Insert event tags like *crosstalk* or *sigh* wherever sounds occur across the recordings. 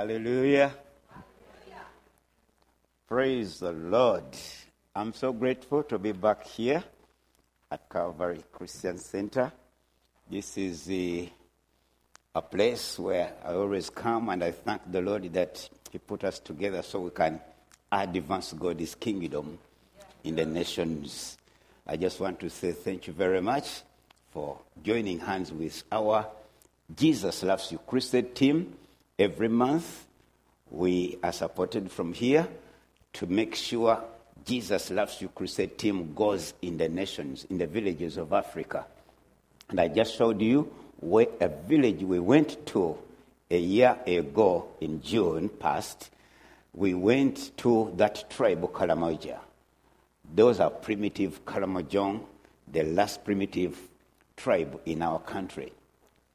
Hallelujah. Praise the Lord. I'm so grateful to be back here at Calvary Christian Center. This is the, a place where I always come, and I thank the Lord that He put us together so we can advance God's kingdom in the nations. I just want to say thank you very much for joining hands with our Jesus Loves You Christian team. Every month, we are supported from here to make sure Jesus Loves You Crusade team goes in the nations, in the villages of Africa. And I just showed you where a village we went to a year ago in June past. We went to that tribe, Karamoja. Those are primitive Karamojong, the last primitive tribe in our country,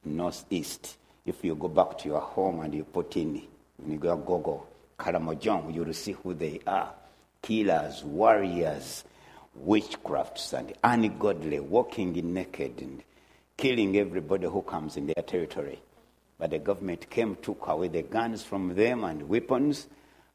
northeast. If you go back to your home and you put in, when you go Google, Karamojong, you'll see who they are. Killers, warriors, witchcrafts, and ungodly, walking naked and killing everybody who comes in their territory. But the government came, took away the guns from them and weapons,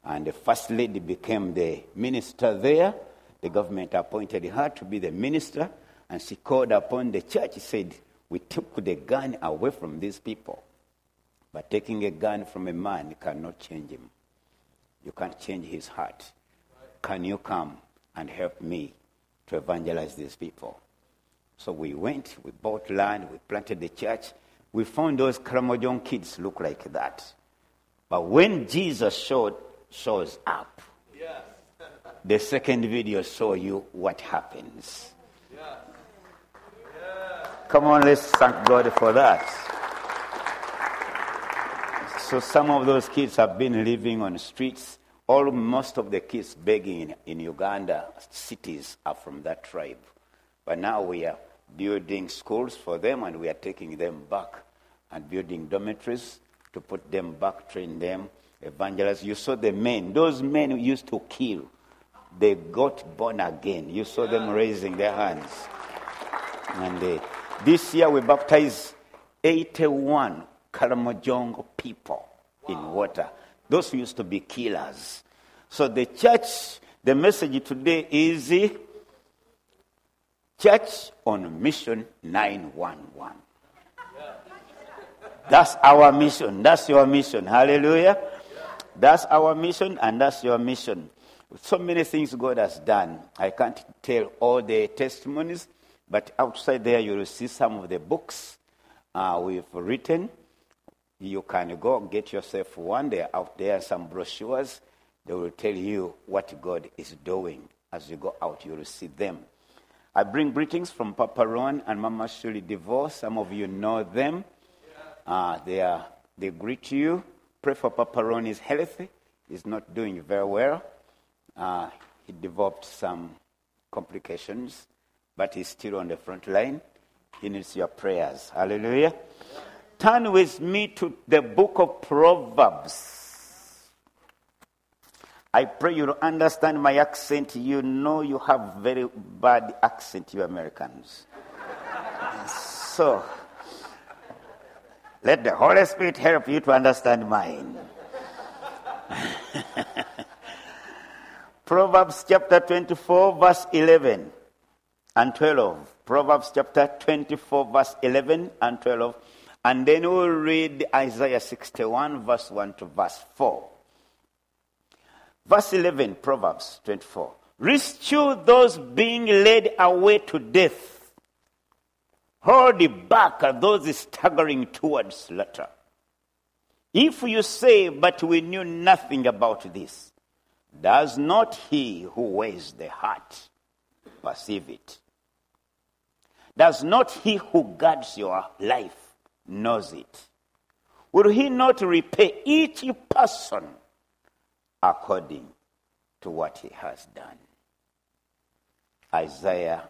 and the first lady became the minister there. The government appointed her to be the minister, and she called upon the church, said, We took the gun away from these people. But taking a gun from a man cannot change him. You can't change his heart. Can you come and help me to evangelize these people? So we went, we bought land, we planted the church. We found those Karamojong kids look like that. But when Jesus showed, shows up, yes. the second video show you what happens. Yes. Yeah. Come on, let's thank God for that. So some of those kids have been living on the streets. All most of the kids begging in, in Uganda cities are from that tribe. But now we are building schools for them and we are taking them back and building dormitories to put them back, train them, evangelize. You saw the men, those men who used to kill, they got born again. You saw them raising their hands. And uh, this year we baptized 81 Karamojong people wow. in water. Those used to be killers. So the church, the message today is Church on Mission 911. That's our mission. That's your mission. Hallelujah. That's our mission, and that's your mission. So many things God has done. I can't tell all the testimonies, but outside there you will see some of the books uh, we've written. You can go get yourself one. They're out there, some brochures. They will tell you what God is doing. As you go out, you will see them. I bring greetings from Papa Ron and Mama Shirley DeVos. Some of you know them. Uh, they, are, they greet you. Pray for Papa Ron is healthy. He's not doing very well. Uh, he developed some complications, but he's still on the front line. He needs your prayers. Hallelujah. Turn with me to the book of Proverbs. I pray you to understand my accent. You know you have very bad accent, you Americans. so, let the Holy Spirit help you to understand mine. *laughs* Proverbs chapter 24, verse 11 and 12. Proverbs chapter 24, verse 11 and 12. And then we'll read Isaiah 61, verse 1 to verse 4. Verse 11, Proverbs 24. Rescue those being led away to death. Hold back those staggering towards slaughter. If you say, but we knew nothing about this, does not he who weighs the heart perceive it? Does not he who guards your life knows it? Will he not repay each person according to what he has done. Isaiah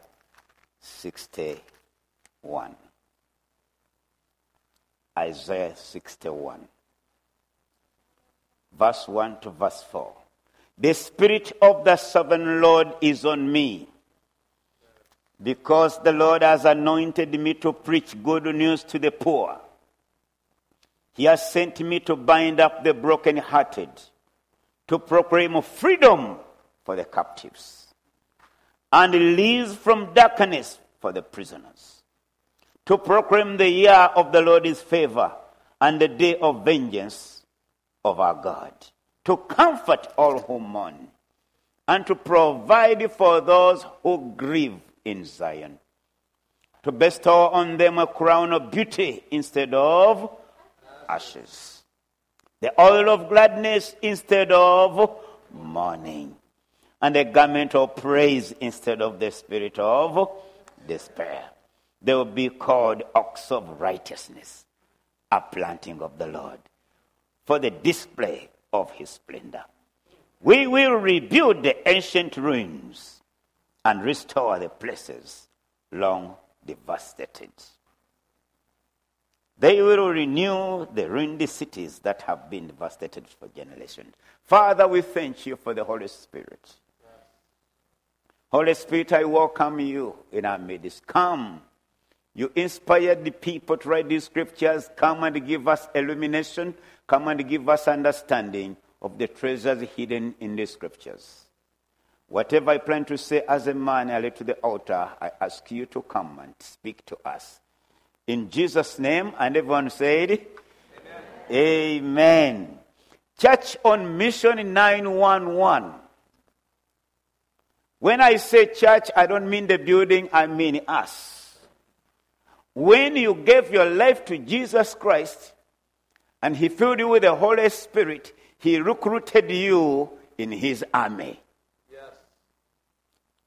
61. Isaiah 61. Verse 1 to verse 4. The Spirit of the Sovereign Lord is on me, because the Lord has anointed me to preach good news to the poor. He has sent me to bind up the brokenhearted, to proclaim freedom for the captives, and release from darkness for the prisoners, to proclaim the year of the Lord's favor and the day of vengeance of our God, to comfort all who mourn, and to provide for those who grieve in Zion, to bestow on them a crown of beauty instead of ashes, the oil of gladness instead of mourning, and a garment of praise instead of the spirit of despair. They will be called ox of righteousness, a planting of the Lord, for the display of his splendor. We will rebuild the ancient ruins and restore the places long devastated. They will renew the ruined cities that have been devastated for generations. Father, we thank you for the Holy Spirit. Holy Spirit, I welcome you in our midst. Come. You inspired the people to write these scriptures. Come and give us illumination. Come and give us understanding of the treasures hidden in the scriptures. Whatever I plan to say as a man, I led to the altar, I ask you to come and speak to us. In Jesus' name, and everyone said, Amen. Amen. Church on Mission 911. When I say church, I don't mean the building, I mean us. When you gave your life to Jesus Christ and He filled you with the Holy Spirit, He recruited you in His army.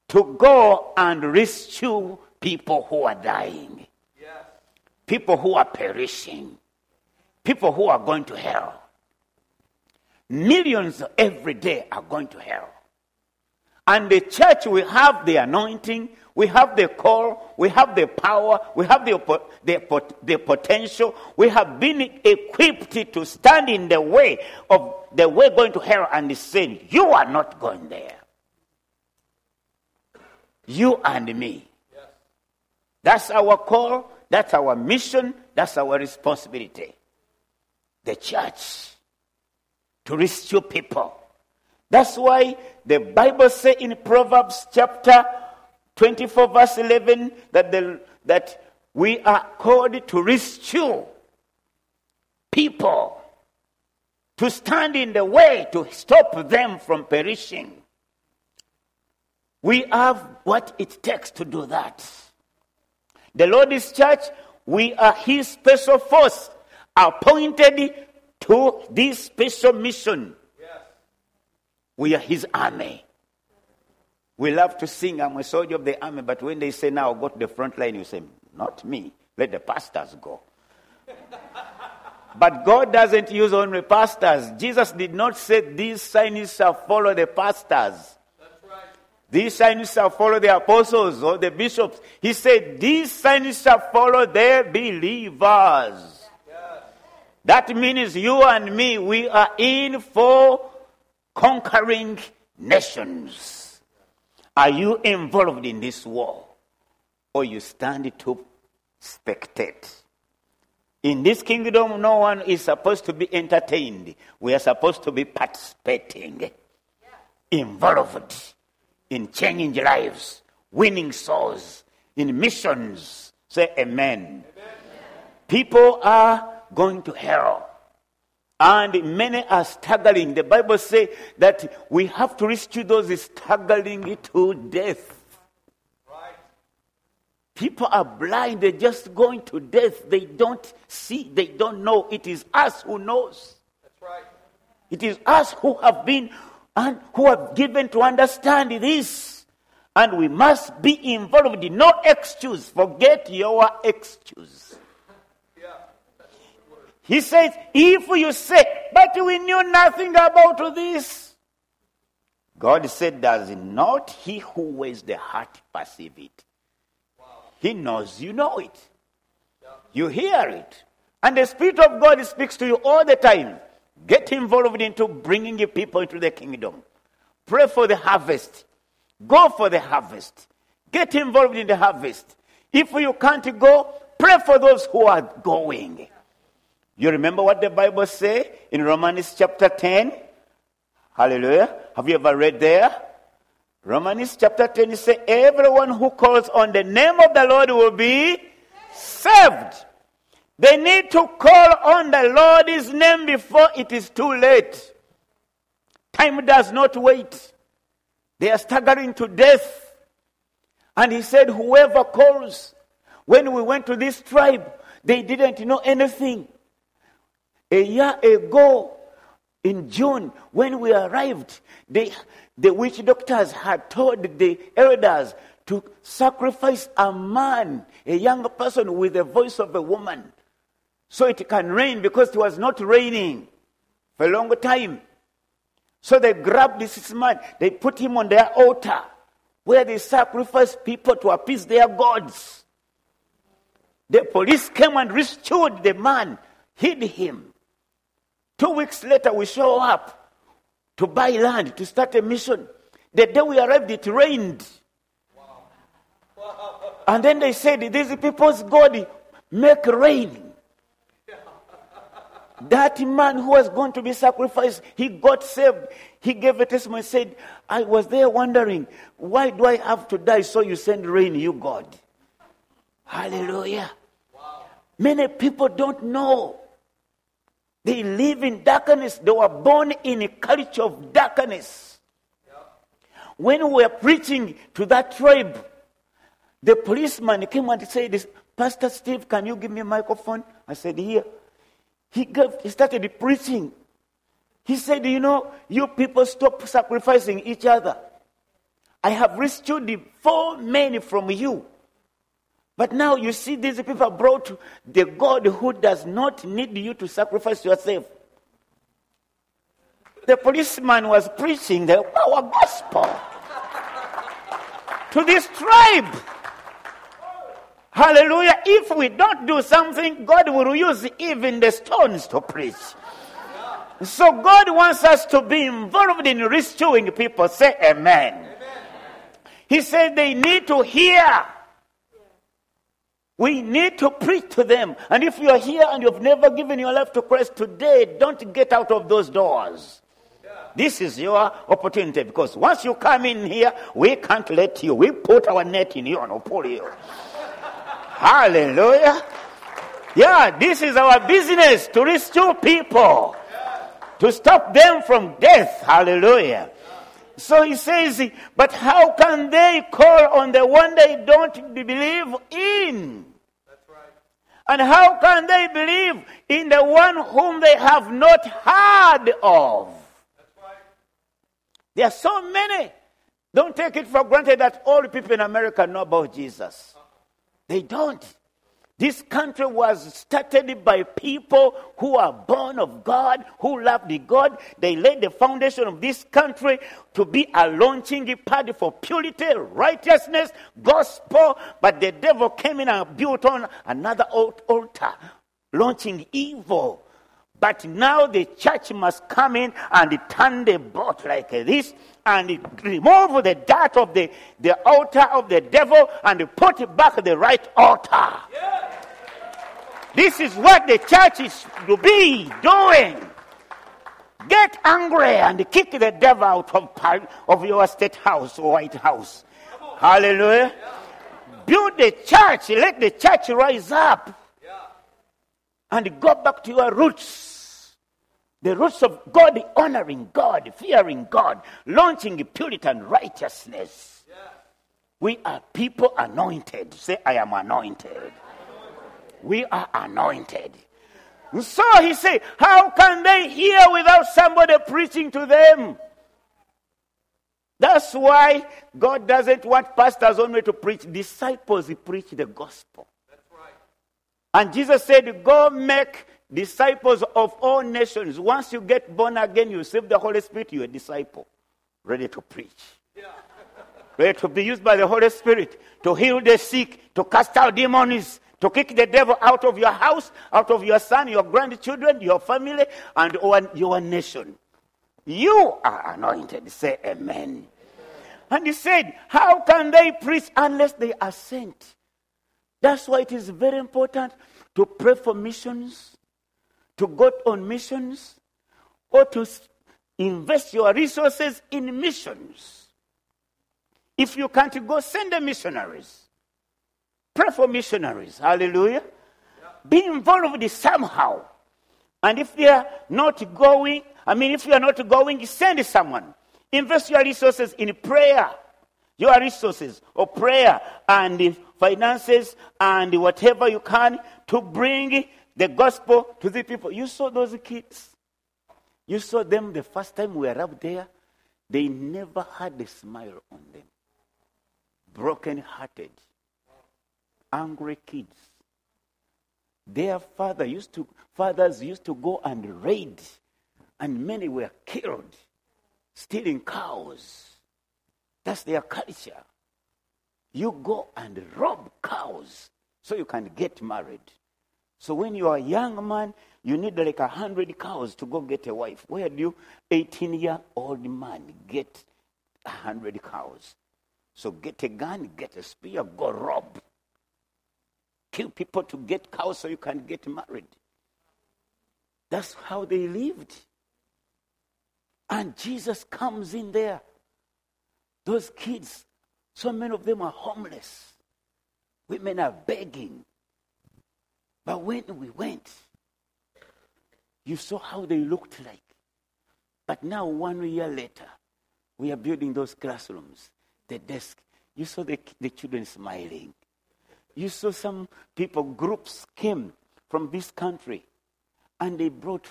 To go and rescue people who are dying people who are perishing, people who are going to hell. Millions every day are going to hell. And the church, we have the anointing, we have the call, we have the power, we have the, the, the potential. We have been equipped to stand in the way of the way going to hell and say, You are not going there. You and me. That's our call. That's our mission. That's our responsibility. The church to rescue people. That's why the Bible says in Proverbs chapter 24, verse 11, that, the, that we are called to rescue people, to stand in the way, to stop them from perishing. We have what it takes to do that. The Lord's church, we are his special force appointed to this special mission. Yes. We are his army. We love to sing, I'm a soldier of the army, but when they say now go to the front line, you say, Not me, let the pastors go. *laughs* but God doesn't use only pastors. Jesus did not say these signs shall follow the pastors. These signs shall follow the apostles or the bishops. He said, These signs shall follow the believers. That means you and me, we are in for conquering nations. Are you involved in this war? Or you stand to spectate? In this kingdom, no one is supposed to be entertained. We are supposed to be participating, involved in changing lives, winning souls, in missions. Say amen. amen. People are going to hell. And many are struggling. The Bible says that we have to rescue those struggling to death. People are blind, they're just going to death. They don't see, they don't know. It is us who knows. That's right. It is us who have been and who are given to understand this. And we must be involved. No excuse. Forget your excuse. He says, if you say, but we knew nothing about this. God said, does not he who weighs the heart perceive it? He knows you know it. You hear it. And the Spirit of God speaks to you all the time. Get involved into bringing your people into the kingdom. Pray for the harvest. Go for the harvest. Get involved in the harvest. If you can't go, pray for those who are going. You remember what the Bible say in Romans chapter 10? Hallelujah. Have you ever read there? Romans chapter 10 it says, Everyone who calls on the name of the Lord will be saved. They need to call on the Lord's name before it is too late. Time does not wait. They are staggering to death. And he said, Whoever calls. When we went to this tribe, they didn't know anything. A year ago, in June, when we arrived, they, the witch doctors had told the elders to sacrifice a man, a young person with the voice of a woman, so it can rain because it was not raining for a long time. So they grabbed this man, they put him on their altar where they sacrifice people to appease their gods. The police came and rescued the man, hid him. Two weeks later, we show up to buy land to start a mission. The day we arrived, it rained. And then they said, These people's God make rain. That man who was going to be sacrificed, he got saved. He gave a testimony and said, I was there wondering, why do I have to die so you send rain, you God? Hallelujah. Wow. Many people don't know. They live in darkness. They were born in a culture of darkness. When we were preaching to that tribe, the policeman came and said, Pastor Steve, can you give me a microphone? I said, Here. He, gave, he started preaching. He said, You know, you people stop sacrificing each other. I have rescued four men from you. But now you see, these people brought the God who does not need you to sacrifice yourself. The policeman was preaching the power gospel to this tribe. Hallelujah. If we don't do something, God will use even the stones to preach. So God wants us to be involved in restoring people. Say amen. amen. He said they need to hear. We need to preach to them. And if you are here and you've never given your life to Christ today, don't get out of those doors. This is your opportunity because once you come in here, we can't let you. We put our net in you and pull you. Hallelujah. Yeah, this is our business to restore people, to stop them from death. Hallelujah. So he says, but how can they call on the one they don't believe in? And how can they believe in the one whom they have not heard of? That's right. There are so many. Don't take it for granted that all people in America know about Jesus. They don't. This country was started by people who are born of God, who love the God. They laid the foundation of this country to be a launching pad for purity, righteousness, gospel. But the devil came in and built on another altar, launching evil. But now the church must come in and turn the boat like this and remove the dirt of the, the altar of the devil and put back the right altar. This is what the church is to be doing. Get angry and kick the devil out of, of your state house or White House. Hallelujah. Build the church. Let the church rise up. And go back to your roots the roots of God, honoring God, fearing God, launching Puritan righteousness. Yeah. We are people anointed. Say, I am anointed. anointed. We are anointed. So he said, How can they hear without somebody preaching to them? That's why God doesn't want pastors only to preach, disciples preach the gospel. And Jesus said, Go make disciples of all nations. Once you get born again, you receive the Holy Spirit, you're a disciple, ready to preach. Yeah. ready to be used by the Holy Spirit to heal the sick, to cast out demons, to kick the devil out of your house, out of your son, your grandchildren, your family, and your nation. You are anointed. Say amen. And he said, How can they preach unless they are sent? That's why it is very important to pray for missions, to go on missions or to invest your resources in missions. If you can't go, send the missionaries. Pray for missionaries. Hallelujah. Be involved somehow. And if they are not going, I mean, if you are not going, send someone. Invest your resources in prayer. Your resources of prayer and finances and whatever you can to bring the gospel to the people. You saw those kids. You saw them the first time we were up there. They never had a smile on them. Broken hearted, angry kids. Their father used to, fathers used to go and raid, and many were killed, stealing cows. That's their culture. You go and rob cows so you can get married. So when you are a young man, you need like a hundred cows to go get a wife. Where do you, 18 year old man, get a hundred cows? So get a gun, get a spear, go rob. Kill people to get cows so you can get married. That's how they lived. And Jesus comes in there. Those kids, so many of them are homeless. Women are begging. But when we went, you saw how they looked like. But now, one year later, we are building those classrooms, the desk. You saw the, the children smiling. You saw some people, groups came from this country and they brought,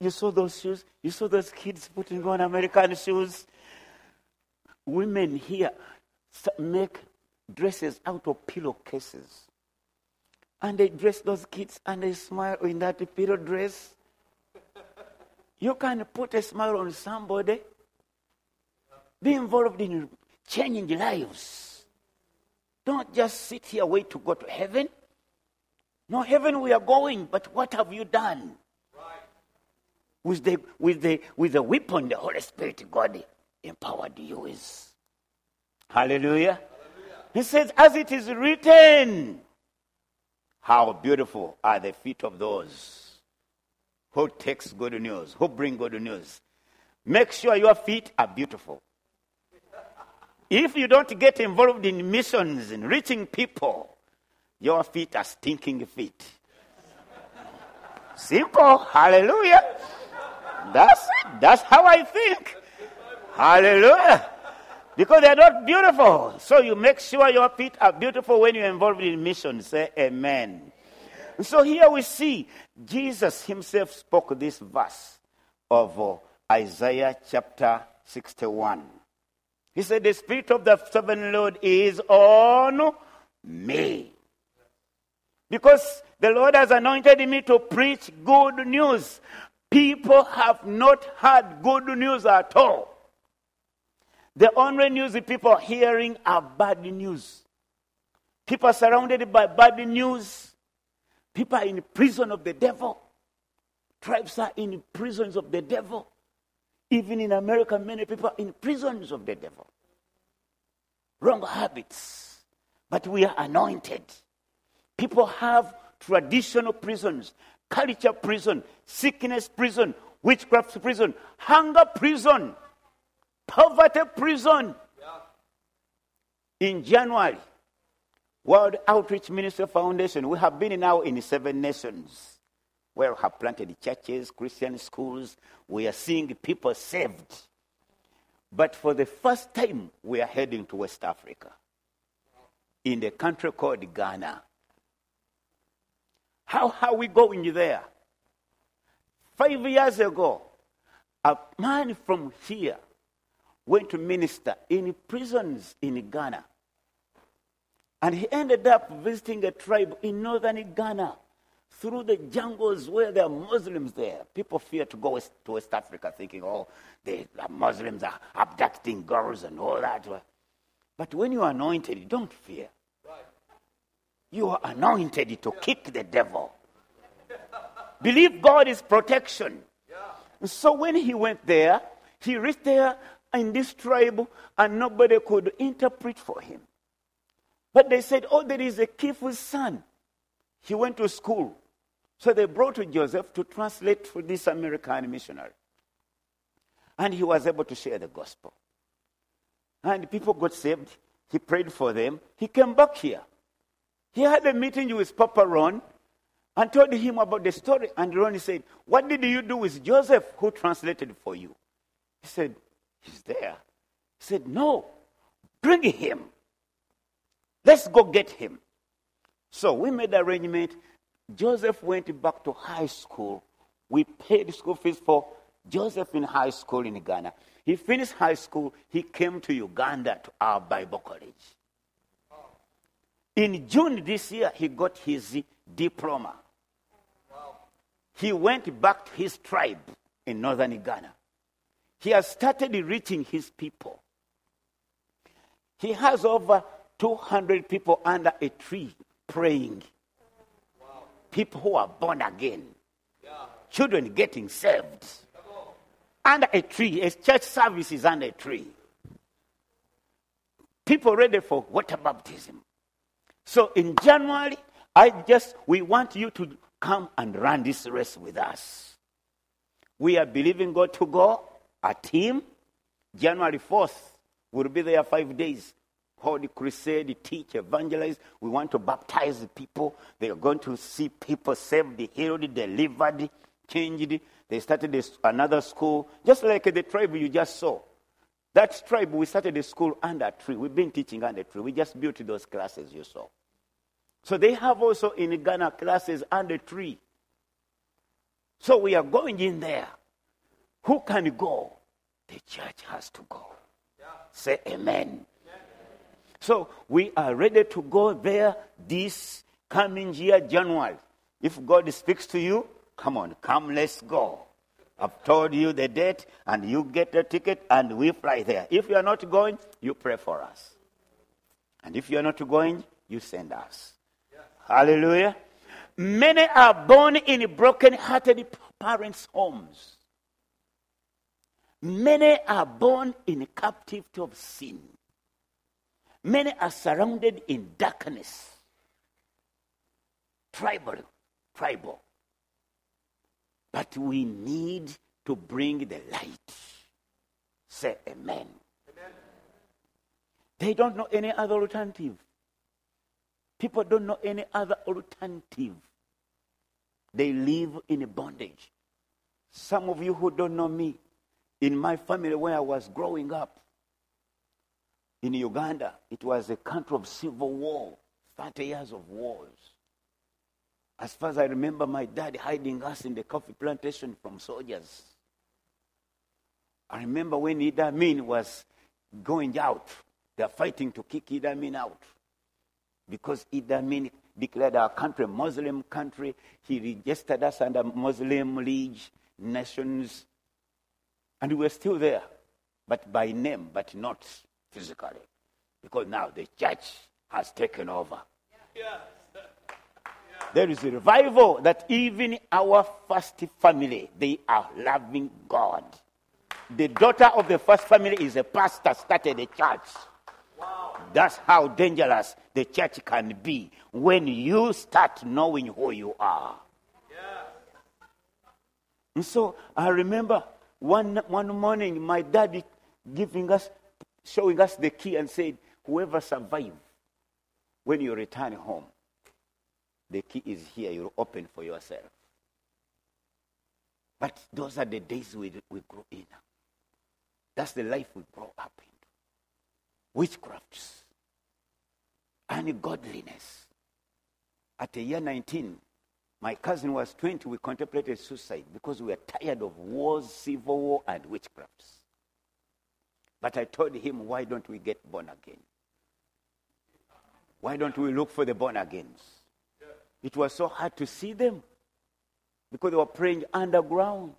you saw those shoes, you saw those kids putting on American shoes. Women here make dresses out of pillowcases. And they dress those kids and they smile in that pillow dress. You can put a smile on somebody. Be involved in changing lives. Don't just sit here wait to go to heaven. No, heaven we are going, but what have you done? Right. With the with the with the weapon the Holy Spirit God empowered you with. Hallelujah. He says, as it is written, how beautiful are the feet of those who takes good news, who bring good news. Make sure your feet are beautiful. If you don't get involved in missions and reaching people, your feet are stinking feet. Simple. Hallelujah. That's it. That's how I think. Hallelujah. Because they're not beautiful. So you make sure your feet are beautiful when you're involved in missions. Say amen. So here we see Jesus himself spoke this verse of uh, Isaiah chapter 61. He said, The Spirit of the sovereign Lord is on me. Because the Lord has anointed me to preach good news. People have not heard good news at all. The only news the people are hearing are bad news. People are surrounded by bad news. People are in prison of the devil. Tribes are in prisons of the devil. Even in America, many people are in prisons of the devil. Wrong habits. But we are anointed. People have traditional prisons, culture prison, sickness prison, witchcraft prison, hunger prison, poverty prison. In January, World Outreach Ministry Foundation, we have been now in seven nations where we have planted churches, Christian schools. We are seeing people saved. But for the first time, we are heading to West Africa in the country called Ghana. How are we going there? Five years ago, a man from here went to minister in prisons in Ghana. And he ended up visiting a tribe in northern Ghana through the jungles where there are Muslims there. People fear to go west, to West Africa thinking, oh, the Muslims are abducting girls and all that. But when you are anointed, don't fear. You are anointed to kick the devil. Believe God is protection. So when he went there, he reached there in this tribe and nobody could interpret for him. But they said, oh, there is a Kifu's son. He went to school. So they brought Joseph to translate for this American missionary. And he was able to share the gospel. And people got saved. He prayed for them. He came back here. He had a meeting with Papa Ron and told him about the story. And Ron said, What did you do with Joseph who translated for you? He said, He's there. He said, No, bring him. Let's go get him. So we made arrangement. Joseph went back to high school. We paid school fees for Joseph in high school in Ghana. He finished high school. He came to Uganda to our Bible college. In June this year, he got his diploma. He went back to his tribe in northern Ghana. He has started reaching his people. He has over 200 people under a tree praying. People who are born again. Children getting saved. Under a tree. A church service is under a tree. People ready for water baptism. So in January, I just, we want you to come and run this race with us. We are believing God to go, a team. January 4th, we'll be there five days. Hold crusade, teach, evangelize. We want to baptize the people. They are going to see people saved, healed, delivered, changed. They started this, another school, just like the tribe you just saw. That tribe, we started a school under a tree. We've been teaching under a tree. We just built those classes you saw. So they have also in Ghana classes under tree. So we are going in there. Who can go? The church has to go. Yeah. Say amen. So we are ready to go there this coming year, January. If God speaks to you, come on, come, let's go. I've told you the date, and you get a ticket, and we fly there. If you are not going, you pray for us. And if you are not going, you send us. Hallelujah. Many are born in broken hearted parents' homes. Many are born in captivity of sin. Many are surrounded in darkness. Tribal, tribal. But we need to bring the light. Say amen. amen. They don't know any other alternative. People don't know any other alternative. They live in a bondage. Some of you who don't know me, in my family where I was growing up, in Uganda, it was a country of civil war, 30 years of wars. As far as I remember, my dad hiding us in the coffee plantation from soldiers. I remember when Idi Amin was going out, they're fighting to kick Idi Amin out because Idi Amin declared our country a Muslim country. He registered us under Muslim League nations. And we were still there, but by name, but not physically. Because now the church has taken over. There is a revival that even our first family, they are loving God. The daughter of the first family is a pastor, started a church. That's how dangerous the church can be when you start knowing who you are. Yeah. And so I remember one, one morning my daddy giving us, showing us the key and said, Whoever survive when you return home, the key is here. You open for yourself. But those are the days we, we grow in. That's the life we grow up in witchcrafts, ungodliness. At the year 19, my cousin was 20, we contemplated suicide because we were tired of wars, civil war, and witchcrafts. But I told him, why don't we get born again? Why don't we look for the born agains? It was so hard to see them because they were praying underground.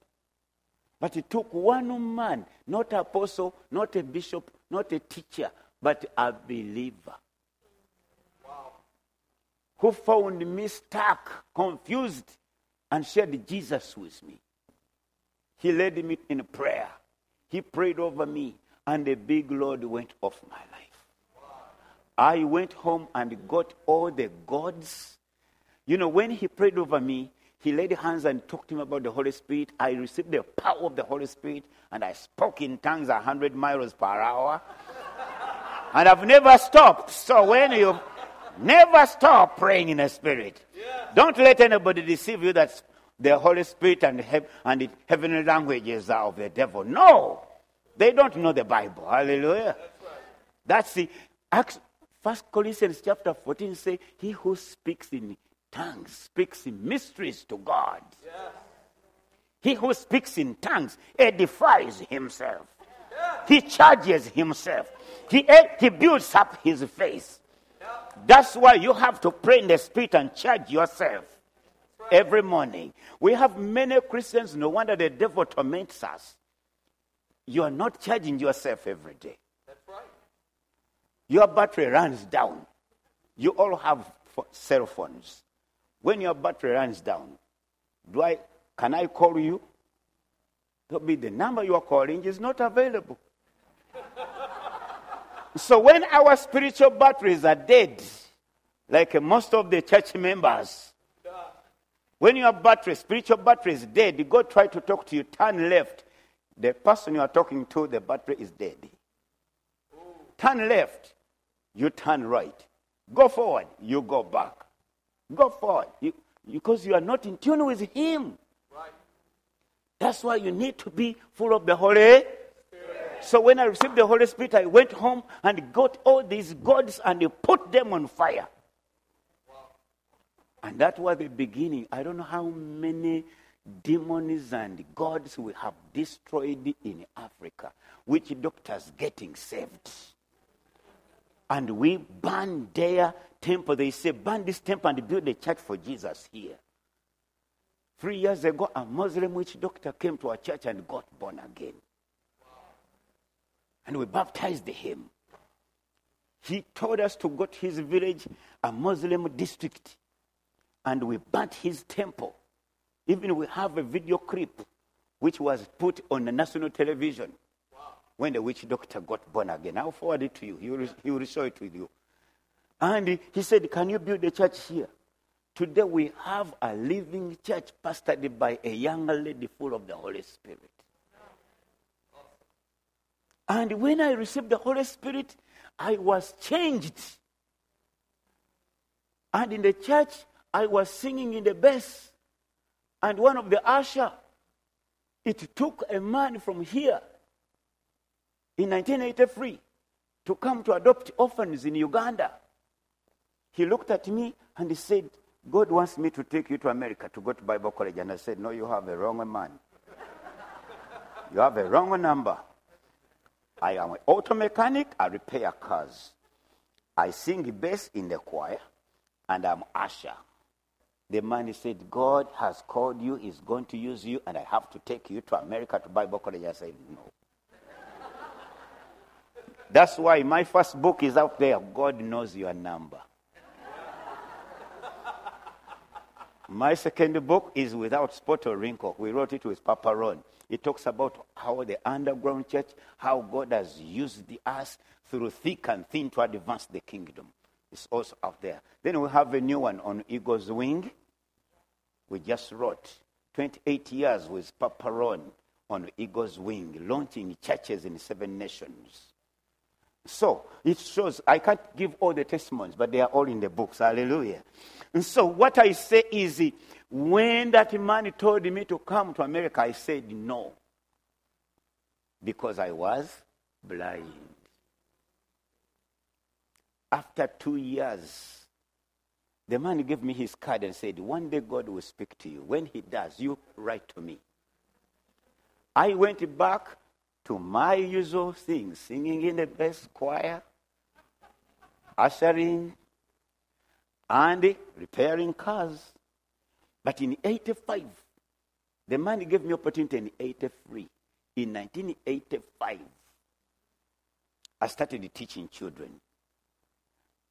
But it took one man, not apostle, not a bishop, not a teacher, but a believer. Who found me stuck, confused, and shared Jesus with me. He led me in prayer. He prayed over me, and the big load went off my life. I went home and got all the gods. You know, when he prayed over me, he laid hands and talked to him about the Holy Spirit. I received the power of the Holy Spirit and I spoke in tongues 100 miles per hour. and I've never stopped. So when you never stop praying in the Spirit, don't let anybody deceive you that the Holy Spirit and, he- and the heavenly languages are of the devil. No, they don't know the Bible. Hallelujah. That's the Acts, First Corinthians chapter 14 say, He who speaks in tongues speaks in mysteries to God. He who speaks in tongues edifies himself. He charges himself. He, he builds up his face. That's why you have to pray in the spirit and charge yourself every morning. We have many Christians, no wonder the devil torments us. You are not charging yourself every day. Your battery runs down. You all have cell phones. When your battery runs down, do I can I call you? There'll be the number you are calling is not available. So when our spiritual batteries are dead, like most of the church members, when your battery, spiritual battery is dead, God go try to talk to you, turn left. The person you are talking to, the battery is dead. Turn left, you turn right. Go forward, you go back. Go forward, you, because you are not in tune with Him. Right. That's why you need to be full of the Holy So when I received the Holy Spirit, I went home and got all these gods and put them on fire. And that was the beginning. I don't know how many demons and gods we have destroyed in Africa. Witch doctors getting saved. And we burn their temple. They say, burn this temple and build a church for Jesus here. Three years ago, a Muslim witch doctor came to our church and got born again. And we baptized him. He told us to go to his village, a Muslim district, and we burnt his temple. Even we have a video clip which was put on the national television when the witch doctor got born again. I'll forward it to you. He will, he will show it with you. And he said, Can you build a church here? Today we have a living church pastored by a young lady full of the Holy Spirit. And when I received the Holy Spirit, I was changed. And in the church, I was singing in the bass. And one of the usher, it took a man from here in 1983 to come to adopt orphans in Uganda. He looked at me and he said, God wants me to take you to America to go to Bible college. And I said, No, you have a wrong man. you have a wrong number. I am an auto mechanic, I repair cars. I sing bass in the choir, and I'm usher. The man said, God has called you, he's going to use you, and I have to take you to America to Bible college. I said, No. That's why my first book is out there. God knows your number. My second book is Without Spot or Wrinkle. We wrote it with Papa Ron. It talks about how the underground church, how God has used the us through thick and thin to advance the kingdom. It's also out there. Then we have a new one on Eagle's Wing. We just wrote 28 years with Papa Ron on Eagle's Wing, launching churches in seven nations. So it shows, I can't give all the testimonies, but they are all in the books. Hallelujah. And so what I say is, when that man told me to come to America, I said no. Because I was blind. After two years, the man gave me his card and said, One day God will speak to you. When he does, you write to me. I went back to my usual things, singing in the best choir, ushering, and repairing cars. But in 85, the man gave me opportunity in 83. In 1985, I started teaching children.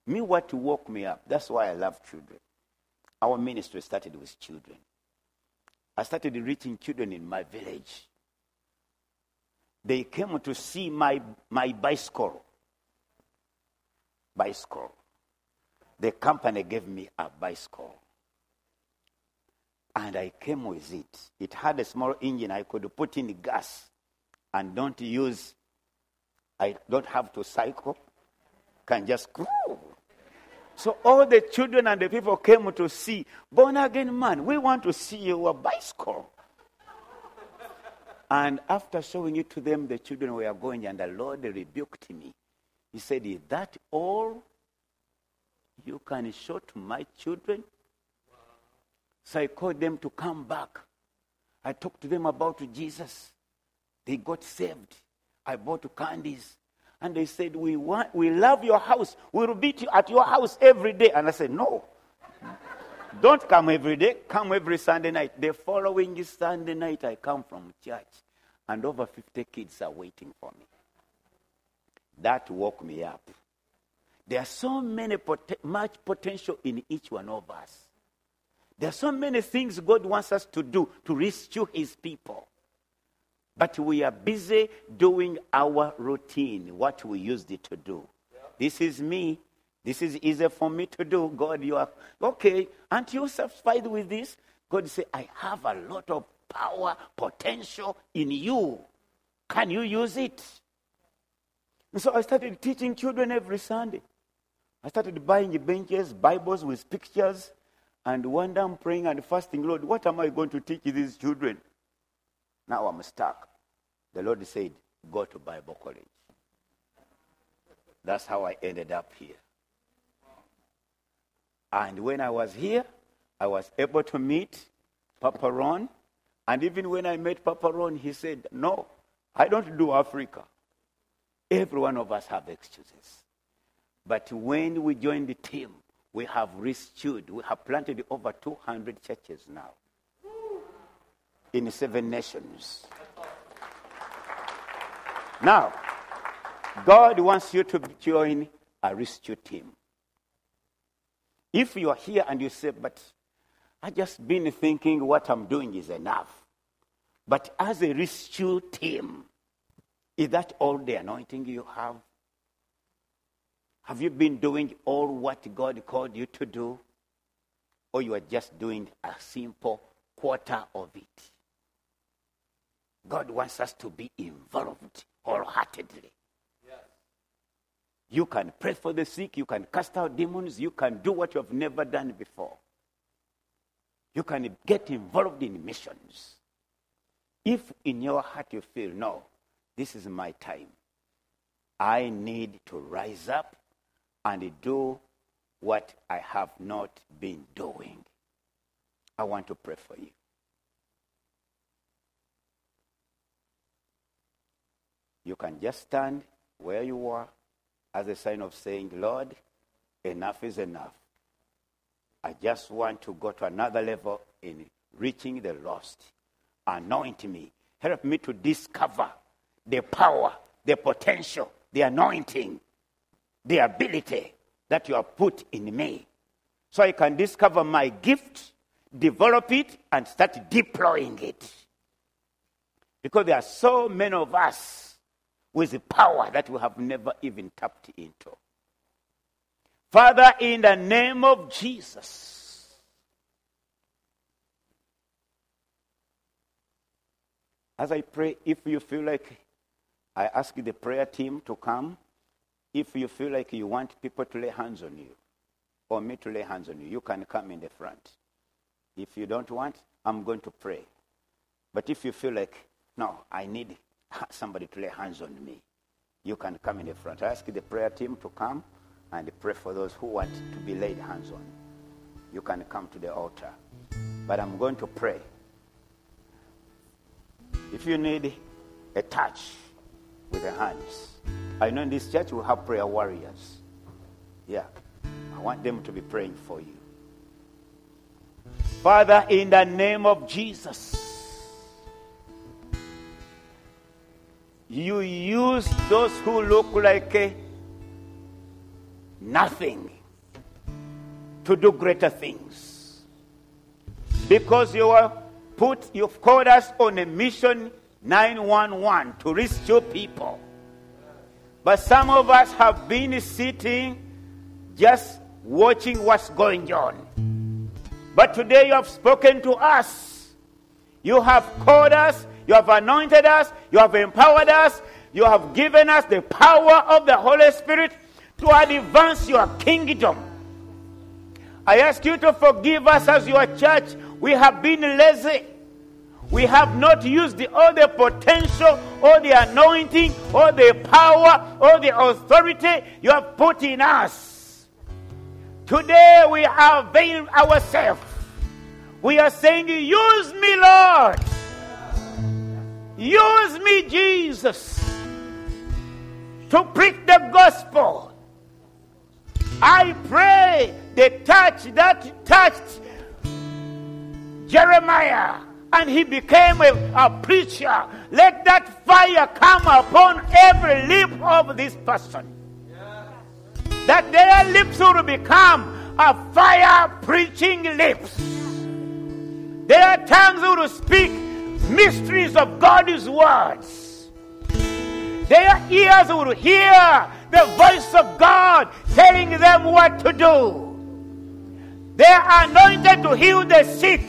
Me, what to woke me up. That's why I love children. Our ministry started with children. I started reaching children in my village. They came to see my, my bicycle. Bicycle. The company gave me a bicycle. And I came with it. It had a small engine. I could put in gas and don't use, I don't have to cycle. Can just go. So all the children and the people came to see, born again man, we want to see your bicycle. And after showing it to them, the children were going, and the Lord rebuked me. He said, Is that all you can show to my children? So I called them to come back. I talked to them about Jesus. They got saved. I bought candies. And they said, We want we love your house. We'll be at your house every day. And I said, No. Don't come every day. Come every Sunday night. The following Sunday night, I come from church. And over 50 kids are waiting for me. That woke me up. There are so many pot- much potential in each one of us. There are so many things God wants us to do to rescue his people. But we are busy doing our routine, what we used it to do. Yeah. This is me. This is easier for me to do. God, you are okay. Aren't you satisfied with this? God say, I have a lot of power, potential in you. Can you use it? And so I started teaching children every Sunday. I started buying benches, Bibles with pictures, and one day I'm praying and fasting, Lord, what am I going to teach these children? Now I'm stuck. The Lord said, Go to Bible college. That's how I ended up here. And when I was here, I was able to meet Papa Ron. And even when I met Papa Ron, he said, No, I don't do Africa. Every one of us have excuses. But when we joined the team, we have restored, we have planted over 200 churches now in seven nations. Now, God wants you to join a rescue team. If you are here and you say, but I just been thinking what I'm doing is enough. But as a rescue team, is that all the anointing you have? Have you been doing all what God called you to do? Or you are just doing a simple quarter of it? God wants us to be involved wholeheartedly. You can pray for the sick, you can cast out demons, you can do what you have never done before. You can get involved in missions. If in your heart you feel, no, this is my time, I need to rise up and do what I have not been doing. I want to pray for you. You can just stand where you are as a sign of saying, Lord, enough is enough. I just want to go to another level in reaching the lost. Anoint me. Help me to discover the power, the potential, the anointing the ability that you have put in me. So I can discover my gift, develop it, and start deploying it. Because there are so many of us with power that we have never even tapped into. Father, in the name of Jesus, as I pray, if you feel like I ask the prayer team to come, if you feel like you want people to lay hands on you, or me to lay hands on you, you can come in the front. If you don't want, I'm going to pray. But if you feel like, no, I need somebody to lay hands on me, you can come in the front. I ask the prayer team to come and pray for those who want to be laid hands on. You can come to the altar. But I'm going to pray. If you need a touch with the hands, I know in this church we have prayer warriors. Yeah. I want them to be praying for you. Father, in the name of Jesus, you use those who look like eh, nothing to do greater things. Because you are put, you've called us on a mission 911 to rescue people. But some of us have been sitting just watching what's going on. But today you have spoken to us. You have called us, you have anointed us, you have empowered us, you have given us the power of the Holy Spirit to advance your kingdom. I ask you to forgive us as your church. We have been lazy. We have not used the, all the potential, all the anointing, all the power, all the authority you have put in us. Today we are availed ourselves. We are saying, Use me, Lord. Use me, Jesus, to preach the gospel. I pray the touch that touched Jeremiah and he became a, a, preacher. Let that fire come upon every lip of this person. That their lips will become a fire preaching lips. Their tongues will speak mysteries of God's words. Their ears will hear the voice of God telling them what to do. They are anointed to heal the sick.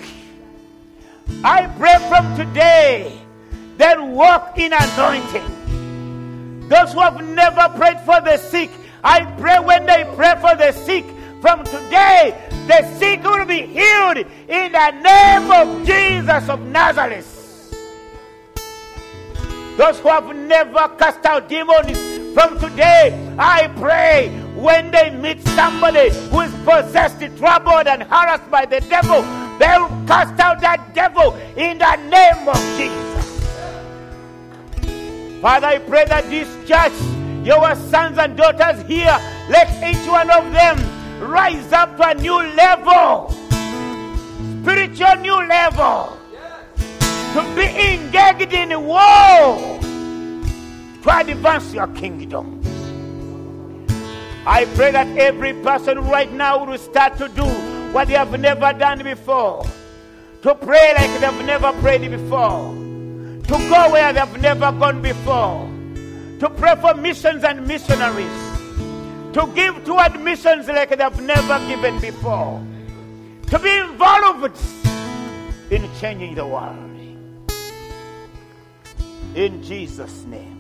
I pray from today that walk in anointing. Those who have never prayed for the sick, I pray when they pray for the sick, from today, the sick will be healed in the name of Jesus of Nazareth. Those who have never cast out demons, from today, I pray when they meet somebody who is possessed, troubled, and harassed by the devil, they'll cast out that devil in the name of Jesus. Father, I pray that this church, your sons and daughters here, let each one of them rise up to a new level, spiritual new level, to be engaged in war to advance your kingdom. I pray that every person right now will start to do what they have never done before. To pray like they've never prayed before. To go where they've never gone before. To pray for missions and missionaries. To give toward missions like they've never given before. To be involved in changing the world. In Jesus' name.